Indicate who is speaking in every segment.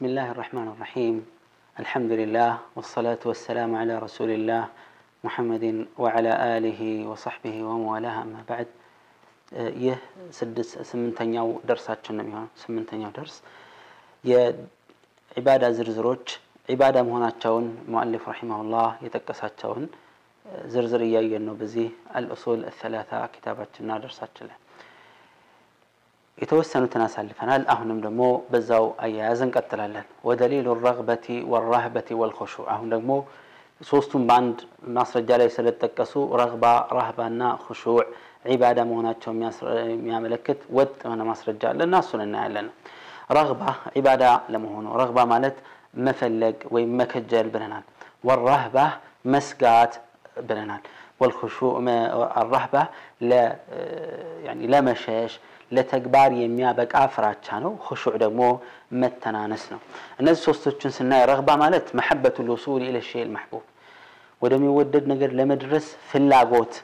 Speaker 1: بسم الله الرحمن الرحيم. الحمد لله والصلاة والسلام على رسول الله محمد وعلى آله وصحبه وموالاه. أما بعد يه سدس سمنتنيا درسات جنم يهون سمنتنيا درس يه عبادة زرزروج عبادة مهنات تشون مؤلف رحمه الله يتكسات تشون زرزر يا ينو بزي الأصول الثلاثة كتابات جنم درسات جنم يتوسنتنا سالفنا الأهون دمو بزاو أيازن قتلالن ودليل الرغبة والرهبة والخشوع أهون دمو سوستن باند ناصر الجالي سلتكسو رغبة رهبة نا خشوع عبادة مهنا تشوم ياسر ياملكت ود أنا ناصر الجالي ناسون النعلن رغبة عبادة لمهون رغبة مالت مفلق ويمكجل بنال والرهبة مسقات بنال والخشوع ما الرهبة لا يعني لا مشاش لتكبار يميا بك أفراتشانو خشوع دمو متنانسنا الناس سوستوشن سناي رغبة مالت محبة الوصول إلى الشيء المحبوب ودم يودد نقر لمدرس في اللاغوت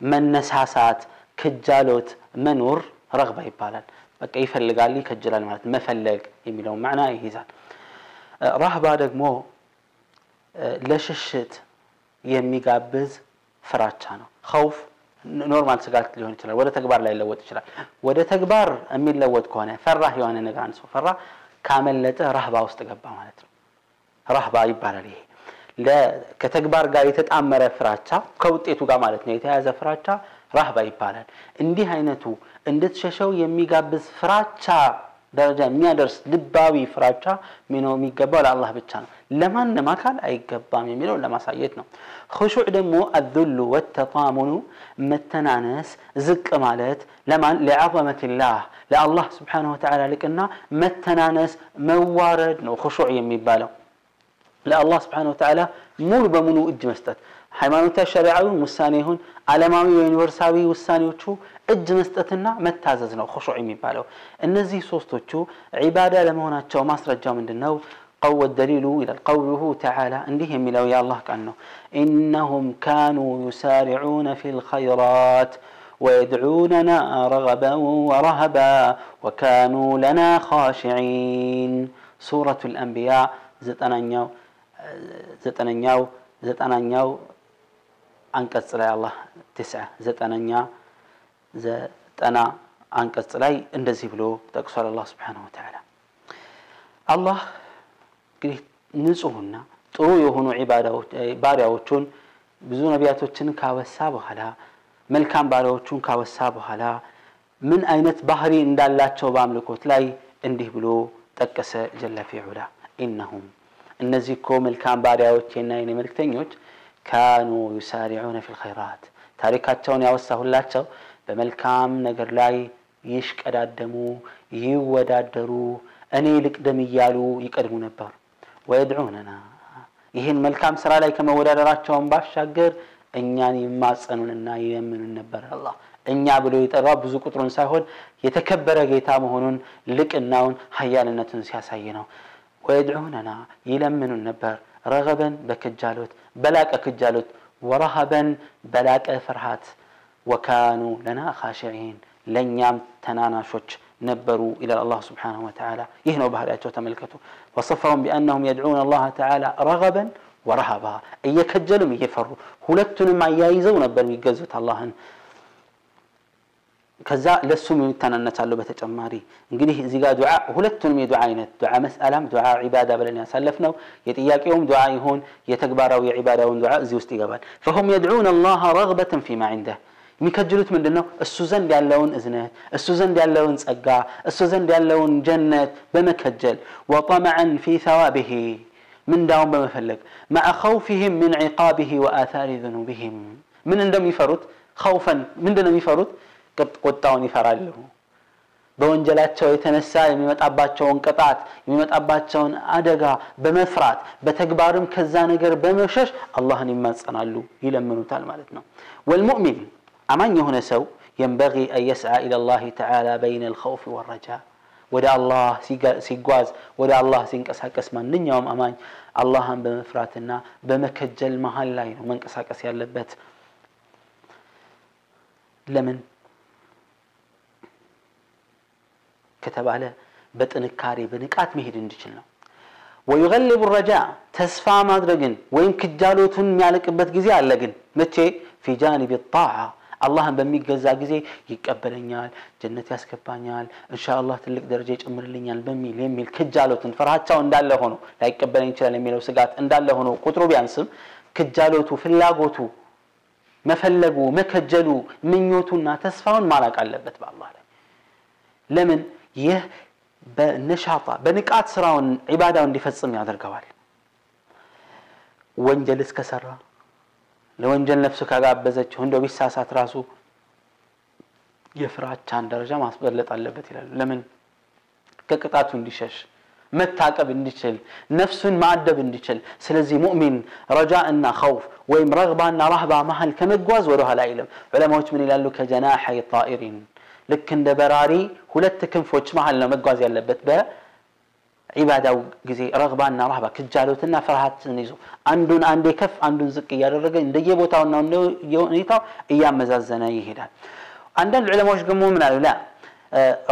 Speaker 1: من نساسات كجالوت منور رغبة يبالن بك أي فلق لي كجلال مالت مفلق يميلون معنى إيه زان رهبة دمو لششت يمي قابز فراتشانو خوف ኖርማል ስጋት ሊሆን ይችላል ወደ ተግባር ላይ ለወጥ ይችላል። ወደ ተግባር የሚለወጥ ከሆነ ፈራህ የሆነ ነገር አንድ ሰው ካመለጠ ራህባ ውስጥ ገባ ማለት ነው። ራህባ ይባላል ይሄ። ከተግባር ጋር የተጣመረ ፍራቻ ከውጤቱ ጋር ማለት ነው የተያዘ ፍራቻ ራህባ ይባላል። እንዲህ አይነቱ እንድትሸሸው የሚጋብዝ ፍራቻ ደረጃ የሚያደርስ ልባዊ ፍራቻ ሚነው የሚገባው ለአላህ ብቻ ነው ለማንም አካል አይገባም የሚለውን ለማሳየት ነው። ኹሹዕ ደግሞ አዙሉ ወተጣሙኑ መተናነስ፣ ዝቅ ማለት ለማን ለዓዘመቲላህ ለአላህ ስብሓነሁ ወተዓላ ልቅና መተናነስ፣ መዋረድ ነው ኹሹዕ የሚባለው ለአላህ ስብሓነሁ ወተዓላ ሙሉ በሙሉ እጅ መስጠት ሃይማኖታዊ ሸሪዓዊ ውሳኔ ይሁን ዓለማዊ ዩኒቨርሳዊ ውሳኔዎቹ እጅ መስጠትና መታዘዝ ነው ኹሹዕ የሚባለው። እነዚህ ሶስቶቹ ዒባዳ ለመሆናቸው ማስረጃው ምንድን ነው? قوى الدليل إلى قوله تعالى أنهم إلى ويا الله كأنه إنهم كانوا يسارعون في الخيرات ويدعوننا رغبا ورهبا وكانوا لنا خاشعين. سورة الأنبياء زتنانيو زتنانيو زتنانيو أنكس لا الله تسعة زتنانيا زتنا أنكس لا تكسر الله سبحانه وتعالى. الله እንግዲህ ንጹህና ጥሩ የሆኑ ባሪያዎቹን ብዙ ነቢያቶችን ካወሳ በኋላ መልካም ባሪያዎቹን ካወሳ በኋላ ምን አይነት ባህሪ እንዳላቸው በአምልኮት ላይ እንዲህ ብሎ ጠቀሰ ጀለ ፊዑላ ኢነሁም እነዚህ እኮ መልካም ባሪያዎቼና የኔ መልክተኞች ካኑ ዩሳሪዑነ ፊ ልኸይራት ታሪካቸውን ያወሳሁላቸው በመልካም ነገር ላይ ይሽቀዳደሙ ይወዳደሩ እኔ ልቅደም እያሉ ይቀድሙ ነበር ወየድዑነና ይህን መልካም ስራ ላይ ከመወዳደራቸውን ባሻገር እኛን ይማጸኑንና ይለምኑን ነበር አላ እኛ ብሎ የጠራው ብዙ ቁጥሩን ሳይሆን የተከበረ ጌታ መሆኑን ልቅናውን ሀያልነቱን ሲያሳይ ነው። ወየድዑነና ይለምኑን ነበር። ረገበን በክጃሎት በላቀ ክጃሎት ወረሃበን በላቀ ፍርሃት። ወካኑ ለና ካሽዒን ለእኛም ተናናሾች نبروا إلى الله سبحانه وتعالى. يهنوا بها الآية وتملكته. وصفهم بأنهم يدعون الله تعالى رغبا ورهبا. أي كجلهم يفروا. هلتن ما يايزوا نبر يقزوت الله كذا لسوم يمتنا أن تعلو بتجماري نقوله زيقا دعاء هلتن مي دعاينة دعاء مسألة دعاء عبادة بلن يسلفنو يتياك يوم دعاء هون يتقبارا ويعبادا ودعاء زيوستيقبال فهم يدعون الله رغبة فيما عنده የሚከጅሉት ምንድነው እሱ ዘንድ ያለውን እዝነት እሱ ዘንድ ያለውን ጸጋ እሱ ዘንድ ያለውን ጀነት በመከጀል ወጠመዐን ፊ ሰዋቢሂ ምንዳውን በመፈለግ ማዕ ኸውፊህም ምን ዒቃቢሂ ወአታሪ ዝኑቢህም ምን እንደሚፈሩት ኸውፈን ምንድነው የሚፈሩት ቁጣውን ይፈራሉ በወንጀላቸው የተነሳ የሚመጣባቸውን ቅጣት የሚመጣባቸውን አደጋ በመፍራት በተግባርም ከዛ ነገር በመሸሽ አላህን ይማጸናሉ ይለምኑታል ማለት ነው ወልሙእሚን أمان يهنا سو ينبغي أن يسعى إلى الله تعالى بين الخوف والرجاء. ودا الله سيقواز ودا الله سينك أسحك اسمان نن يوم أمان الله هم بمفراتنا بمكجل مهال لاين ومنك أسحك أسيا لبت لمن كتب على بتنكاري بنكات مهيد اندشلنا ويغلب الرجاء تسفى مدرجن ويمكن جالوتن يالك بتجزي على متي في جانب الطاعه አላህን በሚገዛ ጊዜ ይቀበለኛል፣ ጀነት ያስገባኛል፣ እንሻአላህ ትልቅ ደረጃ ይጨምርልኛል በሚል የሚል ክጃሎትን ፍርሃቻው እንዳለ ሆኖ ላይቀበለኝ ይችላል የሚለው ስጋት እንዳለ ሆኖ ቁጥሩ ቢያንስም ክጃሎቱ፣ ፍላጎቱ፣ መፈለጉ፣ መከጀሉ፣ ምኞቱና ተስፋውን ማላቅ አለበት በአላህ ላይ ለምን ይህ በነሻጣ በንቃት ስራውን ዒባዳው እንዲፈጽም ያደርገዋል። ወንጀል እስከሰራ ለወንጀል ነፍስ ካጋበዘችው እንደው ቢሳሳት ራሱ የፍራቻን ደረጃ ማስበለጥ አለበት ይላሉ። ለምን ከቅጣቱ እንዲሸሽ መታቀብ እንዲችል ነፍሱን ማዕደብ እንዲችል። ስለዚህ ሙእሚን ረጃ እና ኸውፍ ወይም ረግባና ራህባ መሀል ከመጓዝ ወደኋላ አይልም። ዑለማዎች ምን ይላሉ? ከጀናሐይ ጣኢሪን ልክ እንደ በራሪ ሁለት ክንፎች መሀል ነው መጓዝ ያለበት በዒባዳው ጊዜ ረግባና ራህባ ክጃሎትና ፍርሃትን ይዞ አንዱን አንዴ ከፍ አንዱን ዝቅ እያደረገ እንደየቦታውና እንደየሁኔታው እያመዛዘነ ይሄዳል። አንዳንድ ዑለማዎች ደግሞ ምን አሉ? ላ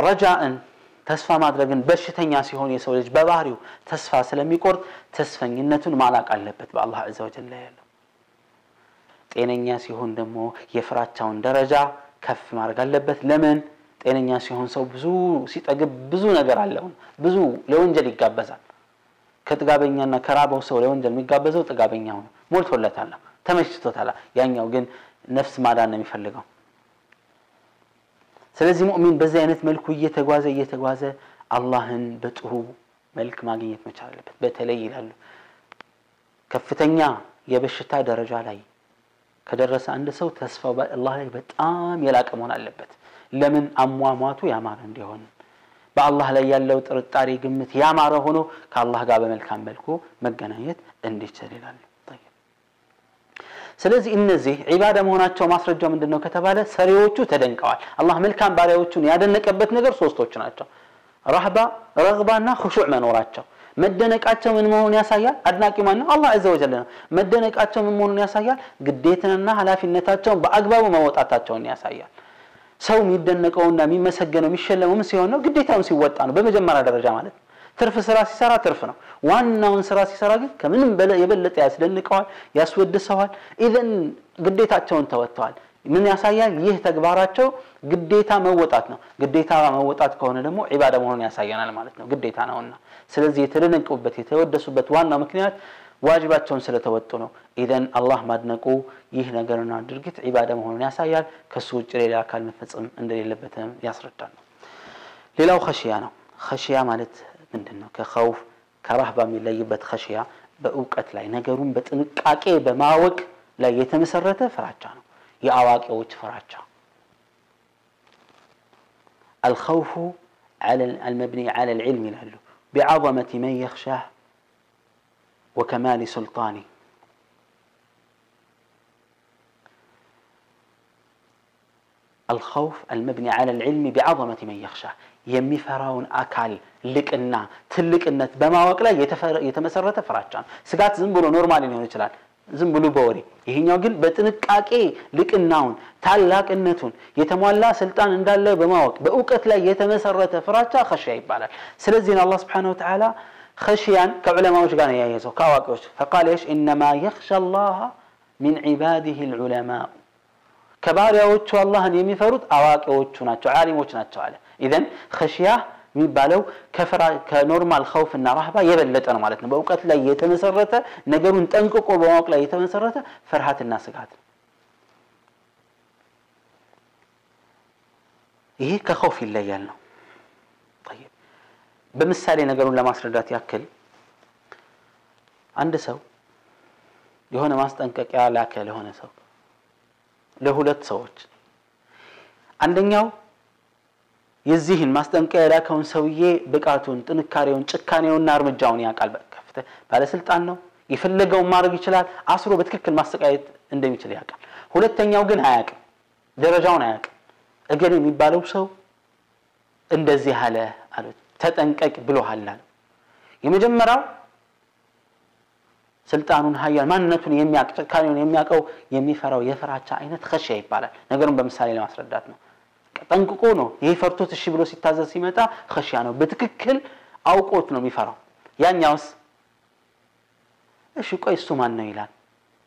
Speaker 1: ረጃእን ተስፋ ማድረግን በሽተኛ ሲሆን የሰው ልጅ በባህሪው ተስፋ ስለሚቆርጥ ተስፈኝነቱን ማላቅ አለበት በአላህ ዐዘ ወጀል ላይ ያለው። ጤነኛ ሲሆን ደግሞ የፍራቻውን ደረጃ ከፍ ማድረግ አለበት። ለምን ጤነኛ ሲሆን ሰው ብዙ ሲጠግብ ብዙ ነገር አለው፣ ብዙ ለወንጀል ይጋበዛል። ከጥጋበኛና ከራበው ሰው ለወንጀል የሚጋበዘው ጥጋበኛው ነው፣ ሞልቶለታል፣ ተመችቶታል። ያኛው ግን ነፍስ ማዳን ነው የሚፈልገው። ስለዚህ ሙእሚን በዚህ አይነት መልኩ እየተጓዘ እየተጓዘ አላህን በጥሩ መልክ ማግኘት መቻል አለበት። በተለይ ይላሉ ከፍተኛ የበሽታ ደረጃ ላይ ከደረሰ አንድ ሰው ተስፋው በአላህ ላይ በጣም የላቀ መሆን አለበት። ለምን አሟሟቱ ያማረ እንዲሆን በአላህ ላይ ያለው ጥርጣሬ ግምት ያማረ ሆኖ ከአላህ ጋር በመልካም መልኩ መገናኘት እንዲችል ይላሉ። ስለዚህ እነዚህ ዒባዳ መሆናቸው ማስረጃው ምንድን ነው ከተባለ ሰሪዎቹ ተደንቀዋል። አላህ መልካም ባሪያዎቹን ያደነቀበት ነገር ሶስቶች ናቸው። ረህባ፣ ረግባና ክሹዕ መኖራቸው መደነቃቸው ምን መሆኑን ያሳያል። አድናቂ ማን ነው? አላህ ዐዘ ወጀል ነው። መደነቃቸው ምን መሆኑን ያሳያል። ግዴታንና ኃላፊነታቸውን በአግባቡ መወጣታቸውን ያሳያል። ሰው የሚደነቀውና የሚመሰገነው የሚሸለመው ምን ሲሆን ነው? ግዴታውን ሲወጣ ነው። በመጀመሪያ ደረጃ ማለት ነው። ትርፍ ስራ ሲሰራ ትርፍ ነው። ዋናውን ስራ ሲሰራ ግን ከምንም የበለጠ ያስደንቀዋል፣ ያስወድሰዋል። ኢዘን ግዴታቸውን ተወጥተዋል። ምን ያሳያል? ይህ ተግባራቸው ግዴታ መወጣት ነው። ግዴታ መወጣት ከሆነ ደግሞ ዒባዳ መሆኑን ያሳየናል ማለት ነው። ግዴታ ነውና፣ ስለዚህ የተደነቁበት የተወደሱበት ዋናው ምክንያት ዋጅባቸውን ስለተወጡ ነው ኢዘን አላህ ማድነቁ ይህ ነገርና ድርጊት ዒባዳ መሆኑን ያሳያል ከሱ ውጭ ሌላ አካል መፈጸም እንደሌለበትም ያስረዳል ነው ሌላው ከሽያ ነው ከሽያ ማለት ምንድን ነው ከኸውፍ ከራህባ የሚለይበት ከሽያ በእውቀት ላይ ነገሩን በጥንቃቄ በማወቅ ላይ የተመሰረተ ፍራቻ ነው የአዋቂዎች ፍራቻ الخوف على المبني على العلم يلالو بعظمة من يخشاه وكمال سلطاني. الخوف المبني على العلم بعظمة من يخشى يمي فراون أكل لكنا تلكنا بما وقلا يتمسرت فراجان سقات زنبولو نورمالي نيون يشلال. زنبولو بوري. يهين يوغل بتنكاكي لكناون تالاك النتون يتموالا سلطان اندال له بما وقلا بأوكت لا يتمسرت فراجان خشي يبالك. سلزين الله سبحانه وتعالى خشيان كعلماء وش قال؟ يا يسو كواك فقال إيش؟ إنما يخشى الله من عباده العلماء. كبار يا وش الله اني يمي فرد أواك وش ناتش عالم وش ناتش عالم إذن خشيا ميبالو كفرا كنورمال خوف إن رهبة يبلت أنا مالتنا. بوقت لا يتمسرتة نجرون تنكوك وبوق لا يتمسرتة فرحات الناس قاعدة إيه، ይሄ كخوف الليل ነው በምሳሌ ነገሩን ለማስረዳት ያክል አንድ ሰው የሆነ ማስጠንቀቂያ ላከ ለሆነ ሰው ለሁለት ሰዎች አንደኛው የዚህን ማስጠንቀቂያ የላከውን ሰውዬ ብቃቱን፣ ጥንካሬውን፣ ጭካኔውና እርምጃውን ያውቃል። ከፍተ ባለስልጣን ነው። የፈለገውን ማድረግ ይችላል። አስሮ በትክክል ማሰቃየት እንደሚችል ያውቃል። ሁለተኛው ግን አያውቅም፣ ደረጃውን አያውቅም። እገሌ የሚባለው ሰው እንደዚህ አለ አሉት። ተጠንቀቅ ብሎሃል አለ። የመጀመሪያው ስልጣኑን፣ ሀያል ማንነቱን የሚያውቅ ጭካኔውን የሚያውቀው የሚፈራው የፍራቻ አይነት ኸሽያ ይባላል። ነገሩን በምሳሌ ለማስረዳት ነው። ጠንቅቆ ነው ይሄ ፈርቶት እሺ ብሎ ሲታዘዝ ሲመጣ ኸሽያ ነው። በትክክል አውቆት ነው የሚፈራው። ያኛውስ እሺ ቆይ እሱ ማን ነው ይላል።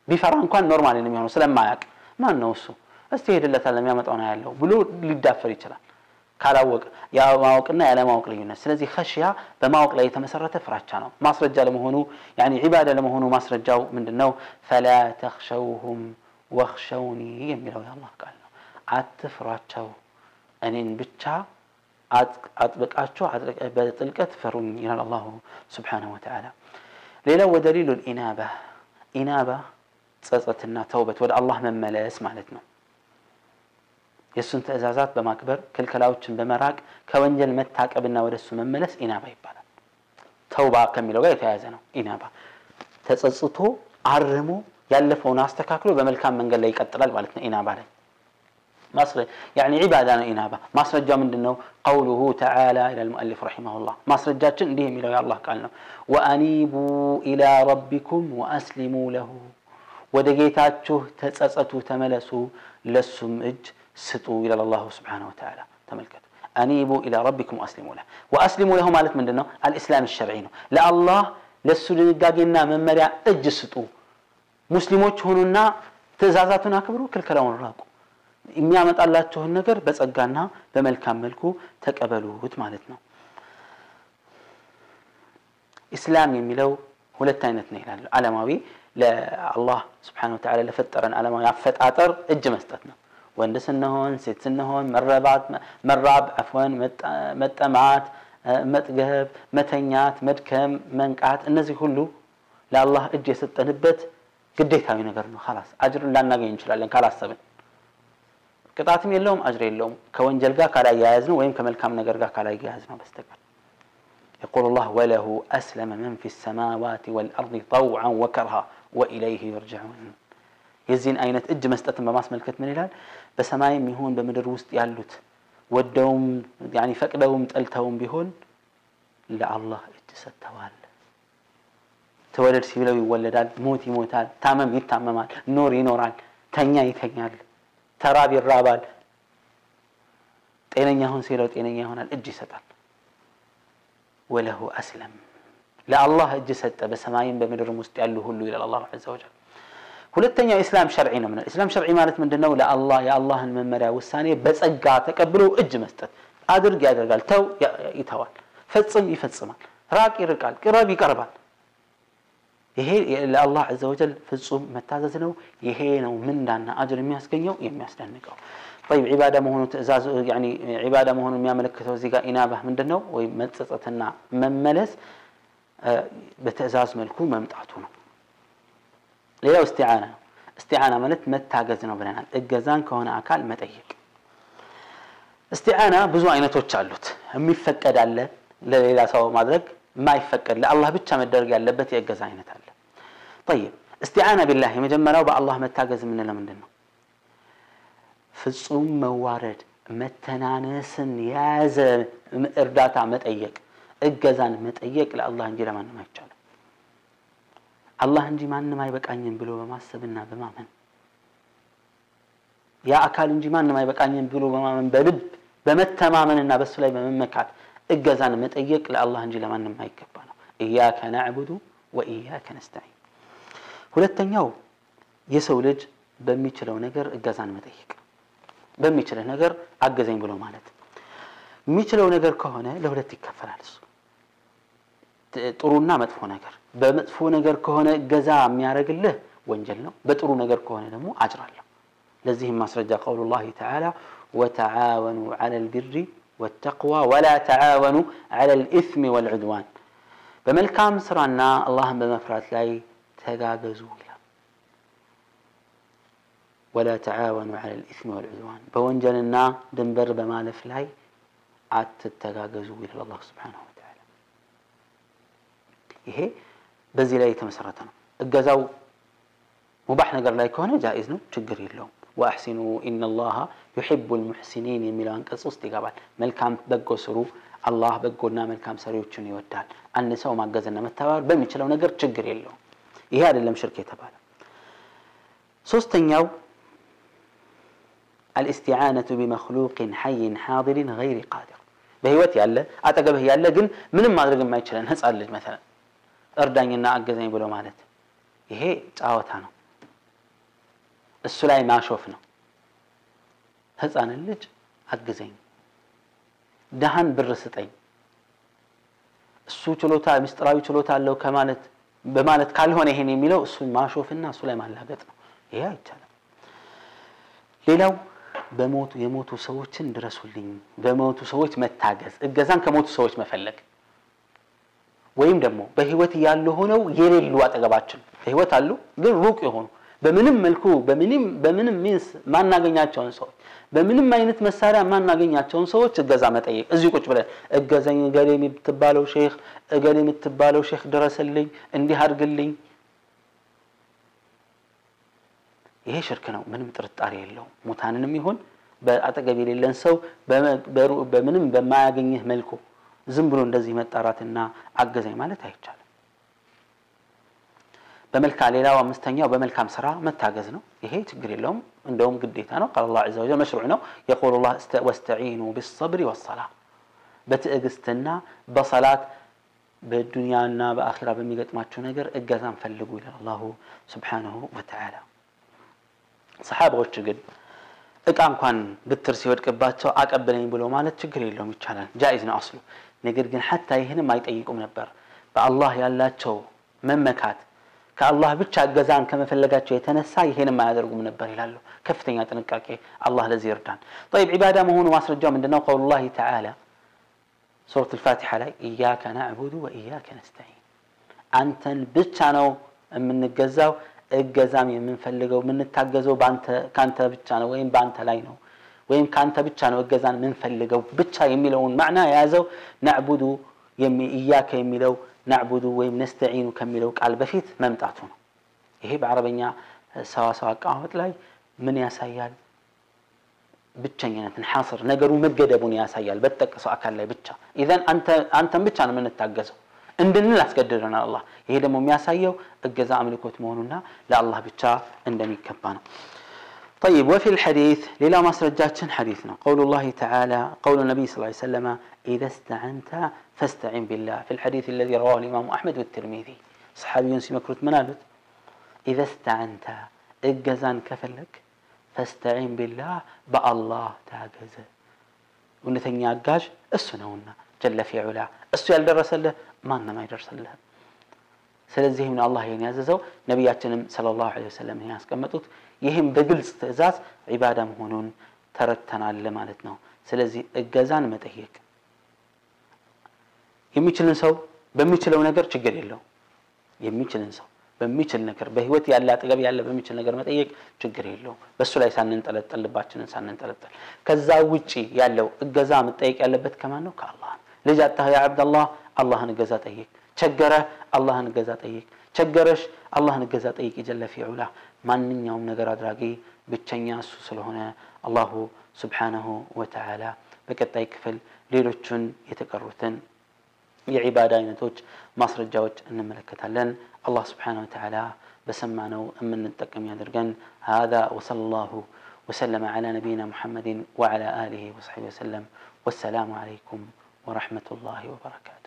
Speaker 1: ቢፈራ እንኳን ኖርማል ነው የሚሆነው ስለማያውቅ ማን ነው እሱ እስቲ ሄድለታል የሚያመጣው ነው ያለው ብሎ ሊዳፈር ይችላል ካላወቅ የማወቅና ያለማወቅ ልዩነት። ስለዚህ ኸሽያ በማወቅ ላይ የተመሰረተ ፍራቻ ነው። ማስረጃ ለመሆኑ ያኒ ዒባዳ ለመሆኑ ማስረጃው ምንድን ነው? ፈላ ተኽሸውሁም ወኽሸውኒ የሚለው የአላህ ቃል ነው። አትፍሯቸው፣ እኔን ብቻ አጥብቃችሁ በጥልቀት ፍሩኝ ይላል አላሁ ስብሓነሁ ወተዓላ። ሌላው ወደሊሉ ኢናባ ኢናባ ጸጸትና ተውበት ወደ አላህ መመለስ ማለት ነው። የእሱን ትእዛዛት በማክበር ክልክላዎችን በመራቅ ከወንጀል መታቀብና ወደ እሱ መመለስ ኢናባ ይባላል። ተውባ ከሚለው ጋር የተያያዘ ነው። ኢናባ ተጸጽቶ አርሞ ያለፈውን አስተካክሎ በመልካም መንገድ ላይ ይቀጥላል ማለት ነው። ኢናባ ላይ ያኒ ዒባዳ ነው። ኢናባ ማስረጃው ምንድን ነው? ቀውሉሁ ተዓላ ይላል ሙአሊፍ ረሒመሁላህ። ማስረጃችን እንዲህ የሚለው የአላህ ቃል ነው። ወአኒቡ ኢላ ረቢኩም ወአስሊሙ ለሁ፣ ወደ ጌታችሁ ተጸጸቱ፣ ተመለሱ ለሱም እጅ ስጡ ይላል አላሁ ስብሓን ወተዓላ ተመልከቱ አኒቡ ኢላ ረቢኩም አስሊሙ ለህ ወአስሊሙ ለሁ ማለት ምንድን ነው አልእስላም ሸርዒ ነው ለአላህ ለእሱ ድንጋጌና መመሪያ እጅ ስጡ ሙስሊሞች ሁኑና ትእዛዛቱን አክብሩ ክልከላውን ራቁ የሚያመጣላችሁን ነገር በጸጋና በመልካም መልኩ ተቀበሉት ማለት ነው ኢስላም የሚለው ሁለት አይነት ነው ይላሉ አለማዊ ለአላህ ስብሓን ወተዓላ ለፈጠረን አለማዊ አፈጣጠር እጅ መስጠት ነው وندس النهون ست النهون مرابعت مراب عفوا مت مت مت جهب مت نيات مت كم من قعد النزي كله لا الله أجي ست نبت قديت هاي نقرنا خلاص أجر لا نجي نشل لأن خلاص سبب قطعت من اللوم أجر اللوم كون جلقة كلا يعزنو وين كمل كم نجر جا كلا يعزنو بس تكر يقول الله وله أسلم من في السماوات والأرض طوعا وكرها وإليه يرجعون የዚህን አይነት እጅ መስጠትን በማስመልከት ምን ይላል? በሰማይም ይሁን በምድር ውስጥ ያሉት ወደውም ፈቅደውም ጠልተውም ቢሆን ለአላህ እጅ ሰጥተዋል። ተወለድ ሲብለው ይወለዳል ሞት ይሞታል ታመም ይታመማል ኖር ይኖራል ተኛ ይተኛል ተራብ ይራባል ጤነኛ ሁን ሲለው ጤነኛ ይሆናል እጅ ይሰጣል። ወለሁ አስለም። ለአላህ እጅ ሰጠ በሰማይም በምድርም ውስጥ ያሉ ሁሉ ይላል አላሁ ዐዘ ወጀል ሁለተኛው የእስላም ሸርዒ ነው ምንል እስላም ሸርዒ ማለት ምንድነው ለአላህ የአላህን መመሪያ ውሳኔ በጸጋ ተቀብሎ እጅ መስጠት አድርግ ያደርጋል ተው ይተዋል ፈጽም ይፈጽማል ራቅ ይርቃል ቅረብ ይቀርባል ይሄ ለአላህ አዘ ወጀል ፍጹም መታዘዝ ነው ይሄ ነው ምንዳና አጅር የሚያስገኘው የሚያስደንቀው طيب عباده መሆኑ ትእዛዝ يعني عباده መሆኑ የሚያመለክተው እዚህ ጋር ኢናባህ ምንድነው ወይ መጸጸትና መመለስ በትእዛዝ መልኩ መምጣቱ ነው ሌላው እስቲዓና እስቲዓና ማለት መታገዝ ነው ብለናል። እገዛን ከሆነ አካል መጠየቅ። እስቲዓና ብዙ አይነቶች አሉት። የሚፈቀድ አለ ለሌላ ሰው ማድረግ ማይፈቀድ ለአላህ ብቻ መደረግ ያለበት የእገዛ አይነት አለ። ጠይብ እስቲዓና ቢላህ የመጀመሪያው በአላህ መታገዝ የምንለው ምንድን ነው? ፍጹም መዋረድ መተናነስን የያዘ እርዳታ መጠየቅ እገዛን መጠየቅ ለአላህ እንጂ ለማንም አይቻልም። አላህ እንጂ ማንም አይበቃኝም ብሎ በማሰብና በማመን ያ አካል እንጂ ማንም አይበቃኝም ብሎ በማመን በልብ በመተማመንና በሱ ላይ በመመካት እገዛን መጠየቅ ለአላህ እንጂ ለማንም አይገባ ነው። እያከ ናዕቡዱ ወኢያከ ነስተዒን። ሁለተኛው የሰው ልጅ በሚችለው ነገር እገዛን መጠየቅ በሚችለው ነገር አገዘኝ ብሎ ማለት። የሚችለው ነገር ከሆነ ለሁለት ይከፈላል እሱ። ጥሩና መጥፎ ነገር በመጥፎ ነገር ከሆነ እገዛ የሚያደርግልህ ወንጀል ነው በጥሩ ነገር ከሆነ ደግሞ አጅራለሁ ለዚህም ማስረጃ ቀውሉ ላህ ተዓላ ወተዓወኑ ዐለ ልቢሪ ወተቅዋ ወላ ተዓወኑ ዐለ ልኢስሚ ወልዑድዋን በመልካም ስራና አላህን በመፍራት ላይ ተጋገዙ ይላል ወላ ተዓወኑ ዐለ ልኢስሚ ወልዑድዋን በወንጀልና ድንበር በማለፍ ላይ አትተጋገዙ ይላል አላህ ስብሓንሁ ወተዓላ ይሄ በዚህ ላይ የተመሰረተ ነው። እገዛው ሙባሕ ነገር ላይ ከሆነ ጃኢዝ ነው፣ ችግር የለውም። ወአሕሲኑ ኢነላሃ ዩሒቡ ልሙሕሲኒን የሚለው አንቀጽ ውስጥ ይገባል። መልካም በጎ ስሩ፣ አላህ በጎና መልካም ሰሪዎችን ይወዳል። አንድ ሰው ማገዝና መተባበር በሚችለው ነገር ችግር የለውም። ይሄ አይደለም ሽርክ የተባለ። ሶስተኛው አልእስቲዓነቱ ቢመክሉቅን ሐይን ሓዲርን ገይሪ ቃዲር፣ በህይወት ያለ አጠገብህ ያለ ግን ምንም ማድረግ የማይችለን ህፃን ልጅ መተለን እርዳኝና አገዘኝ ብሎ ማለት ይሄ ጫወታ ነው። እሱ ላይ ማሾፍ ነው። ህፃንን ልጅ አግዘኝ፣ ደሃን ብር ስጠኝ፣ እሱ ችሎታ ምስጢራዊ ችሎታ አለው ከማለት በማለት ካልሆነ ይሄን የሚለው እሱ ማሾፍና እሱ ላይ ማላገጥ ነው። ይሄ አይቻልም። ሌላው በሞቱ የሞቱ ሰዎችን ድረሱልኝ፣ በሞቱ ሰዎች መታገዝ፣ እገዛን ከሞቱ ሰዎች መፈለግ ወይም ደግሞ በህይወት ያሉ ሆነው የሌሉ አጠገባችን በህይወት አሉ ግን ሩቅ የሆኑ በምንም መልኩ በምንም በምንም ሚንስ ማናገኛቸውን ሰዎች በምንም አይነት መሳሪያ ማናገኛቸውን ሰዎች እገዛ መጠየቅ። እዚህ ቁጭ ብለን እገዘኝ፣ እገሌ የምትባለው ሼክ፣ እገሌ የምትባለው ሼክ ድረስልኝ፣ እንዲህ አድርግልኝ። ይሄ ሽርክ ነው፣ ምንም ጥርጣሬ የለውም። ሙታንንም ይሁን በአጠገብ የሌለን ሰው በምንም በማያገኝህ መልኩ ዝም ብሎ እንደዚህ መጣራትና አገዘኝ ማለት አይቻልም። በመልካ ሌላው አምስተኛው በመልካም ስራ መታገዝ ነው። ይሄ ችግር የለውም፣ እንደውም ግዴታ ነው። ቃል አላህ ዐዘ ወጀል ነው። የቁሉ ላህ ወስተዒኑ ቢሰብሪ ወሰላ በትዕግስትና በሰላት በዱንያና በአኺራ በሚገጥማቸው ነገር እገዛን ፈልጉ ይላል አላሁ ስብሓነሁ ወተዓላ። ሰሓባዎች ግን እቃ እንኳን ብትር ሲወድቅባቸው አቀብለኝ ብሎ ማለት ችግር የለውም ይቻላል፣ ጃኢዝ ነው አስሉ። ነገር ግን ሐታ ይህንም አይጠይቁም ነበር በአላህ ያላቸው መመካት ከአላህ ብቻ እገዛን ከመፈለጋቸው የተነሳ ይሄንም አያደርጉም ነበር ይላሉ ከፍተኛ ጥንቃቄ አላህ ለዚህ ይርዳን طيب ዒባዳ መሆኑ ማስረጃው ምንድነው ቀውሉ ላህ ተዓላ ሱረት ልፋቲሓ ላይ እያከ ናዕቡዱ ወእያከ ነስተዒን አንተን ብቻ ነው የምንገዛው እገዛም የምንፈልገው የምንታገዘው ከአንተ ብቻ ነው ወይም በአንተ ላይ ነው ወይም ከአንተ ብቻ ነው እገዛን የምንፈልገው ብቻ የሚለውን ማዕና የያዘው ናዕቡዱ ኢያከ የሚለው ናዕቡዱ ወይም ነስተዒኑ ከሚለው ቃል በፊት መምጣቱ ነው። ይሄ በአረበኛ ሰዋሰው አቀማመጥ ላይ ምን ያሳያል? ብቸኝነትን ሐስር ነገሩ መገደቡን ያሳያል። በተጠቀሰው አካል ላይ ብቻ ኢዘን አንተን ብቻ ነው የምንታገዘው እንድንል አስገድደናል አላህ። ይሄ ደግሞ የሚያሳየው እገዛ አምልኮት መሆኑና ለአላህ ብቻ እንደሚገባ ነው። طيب وفي الحديث للا مسرجاتشن حديثنا؟ قول الله تعالى قول النبي صلى الله عليه وسلم إذا استعنت فاستعن بالله. في الحديث الذي رواه الإمام أحمد والترمذي. صحابي ينسي مكروت منابت إذا استعنت إجزان كفلك فاستعين بالله በአላህ ታገዘ እውነተኛ አጋዥ እሱ ነውና ጀለ ما እሱ ያልደረሰልህ ማንም አይደርስልህም ስለዚህም ነው አላህ صلى الله عليه وسلم ዐለይሂ ወሰለም ያስቀመጡት ይህም በግልጽ ትእዛዝ ዒባዳ መሆኑን ተረድተናል ማለት ነው። ስለዚህ እገዛን መጠየቅ የሚችልን ሰው በሚችለው ነገር ችግር የለው። የሚችልን ሰው በሚችል ነገር በህይወት ያለ አጠገብ ያለ በሚችል ነገር መጠየቅ ችግር የለው። በእሱ ላይ ሳንንጠለጠል ልባችንን ሳንንጠለጠል። ከዛ ውጪ ያለው እገዛ መጠየቅ ያለበት ከማን ነው? ከአላህ ነው። ልጅ አጣህ ያ አብደላህ አላህን እገዛ ጠይቅ። ቸገረህ አላህን እገዛ ጠይቅ። ቸገረሽ አላህን እገዛ ጠይቅ። ጀለ ፊዑላ ማንኛውም ነገር አድራጊ ብቸኛ እሱ ስለሆነ አላሁ ስብሓነሁ ወተዓላ በቀጣይ ክፍል ሌሎቹን የተቀሩትን የዒባዳ አይነቶች ማስረጃዎች እንመለከታለን አላህ ስብሓን ወተዓላ በሰማነው የምንጠቀም ያደርገን هذا وصلى الله وسلم على نبينا محمد وعلى آله وصحبه وسلم والسلام عليكم ورحمة الله وبركاته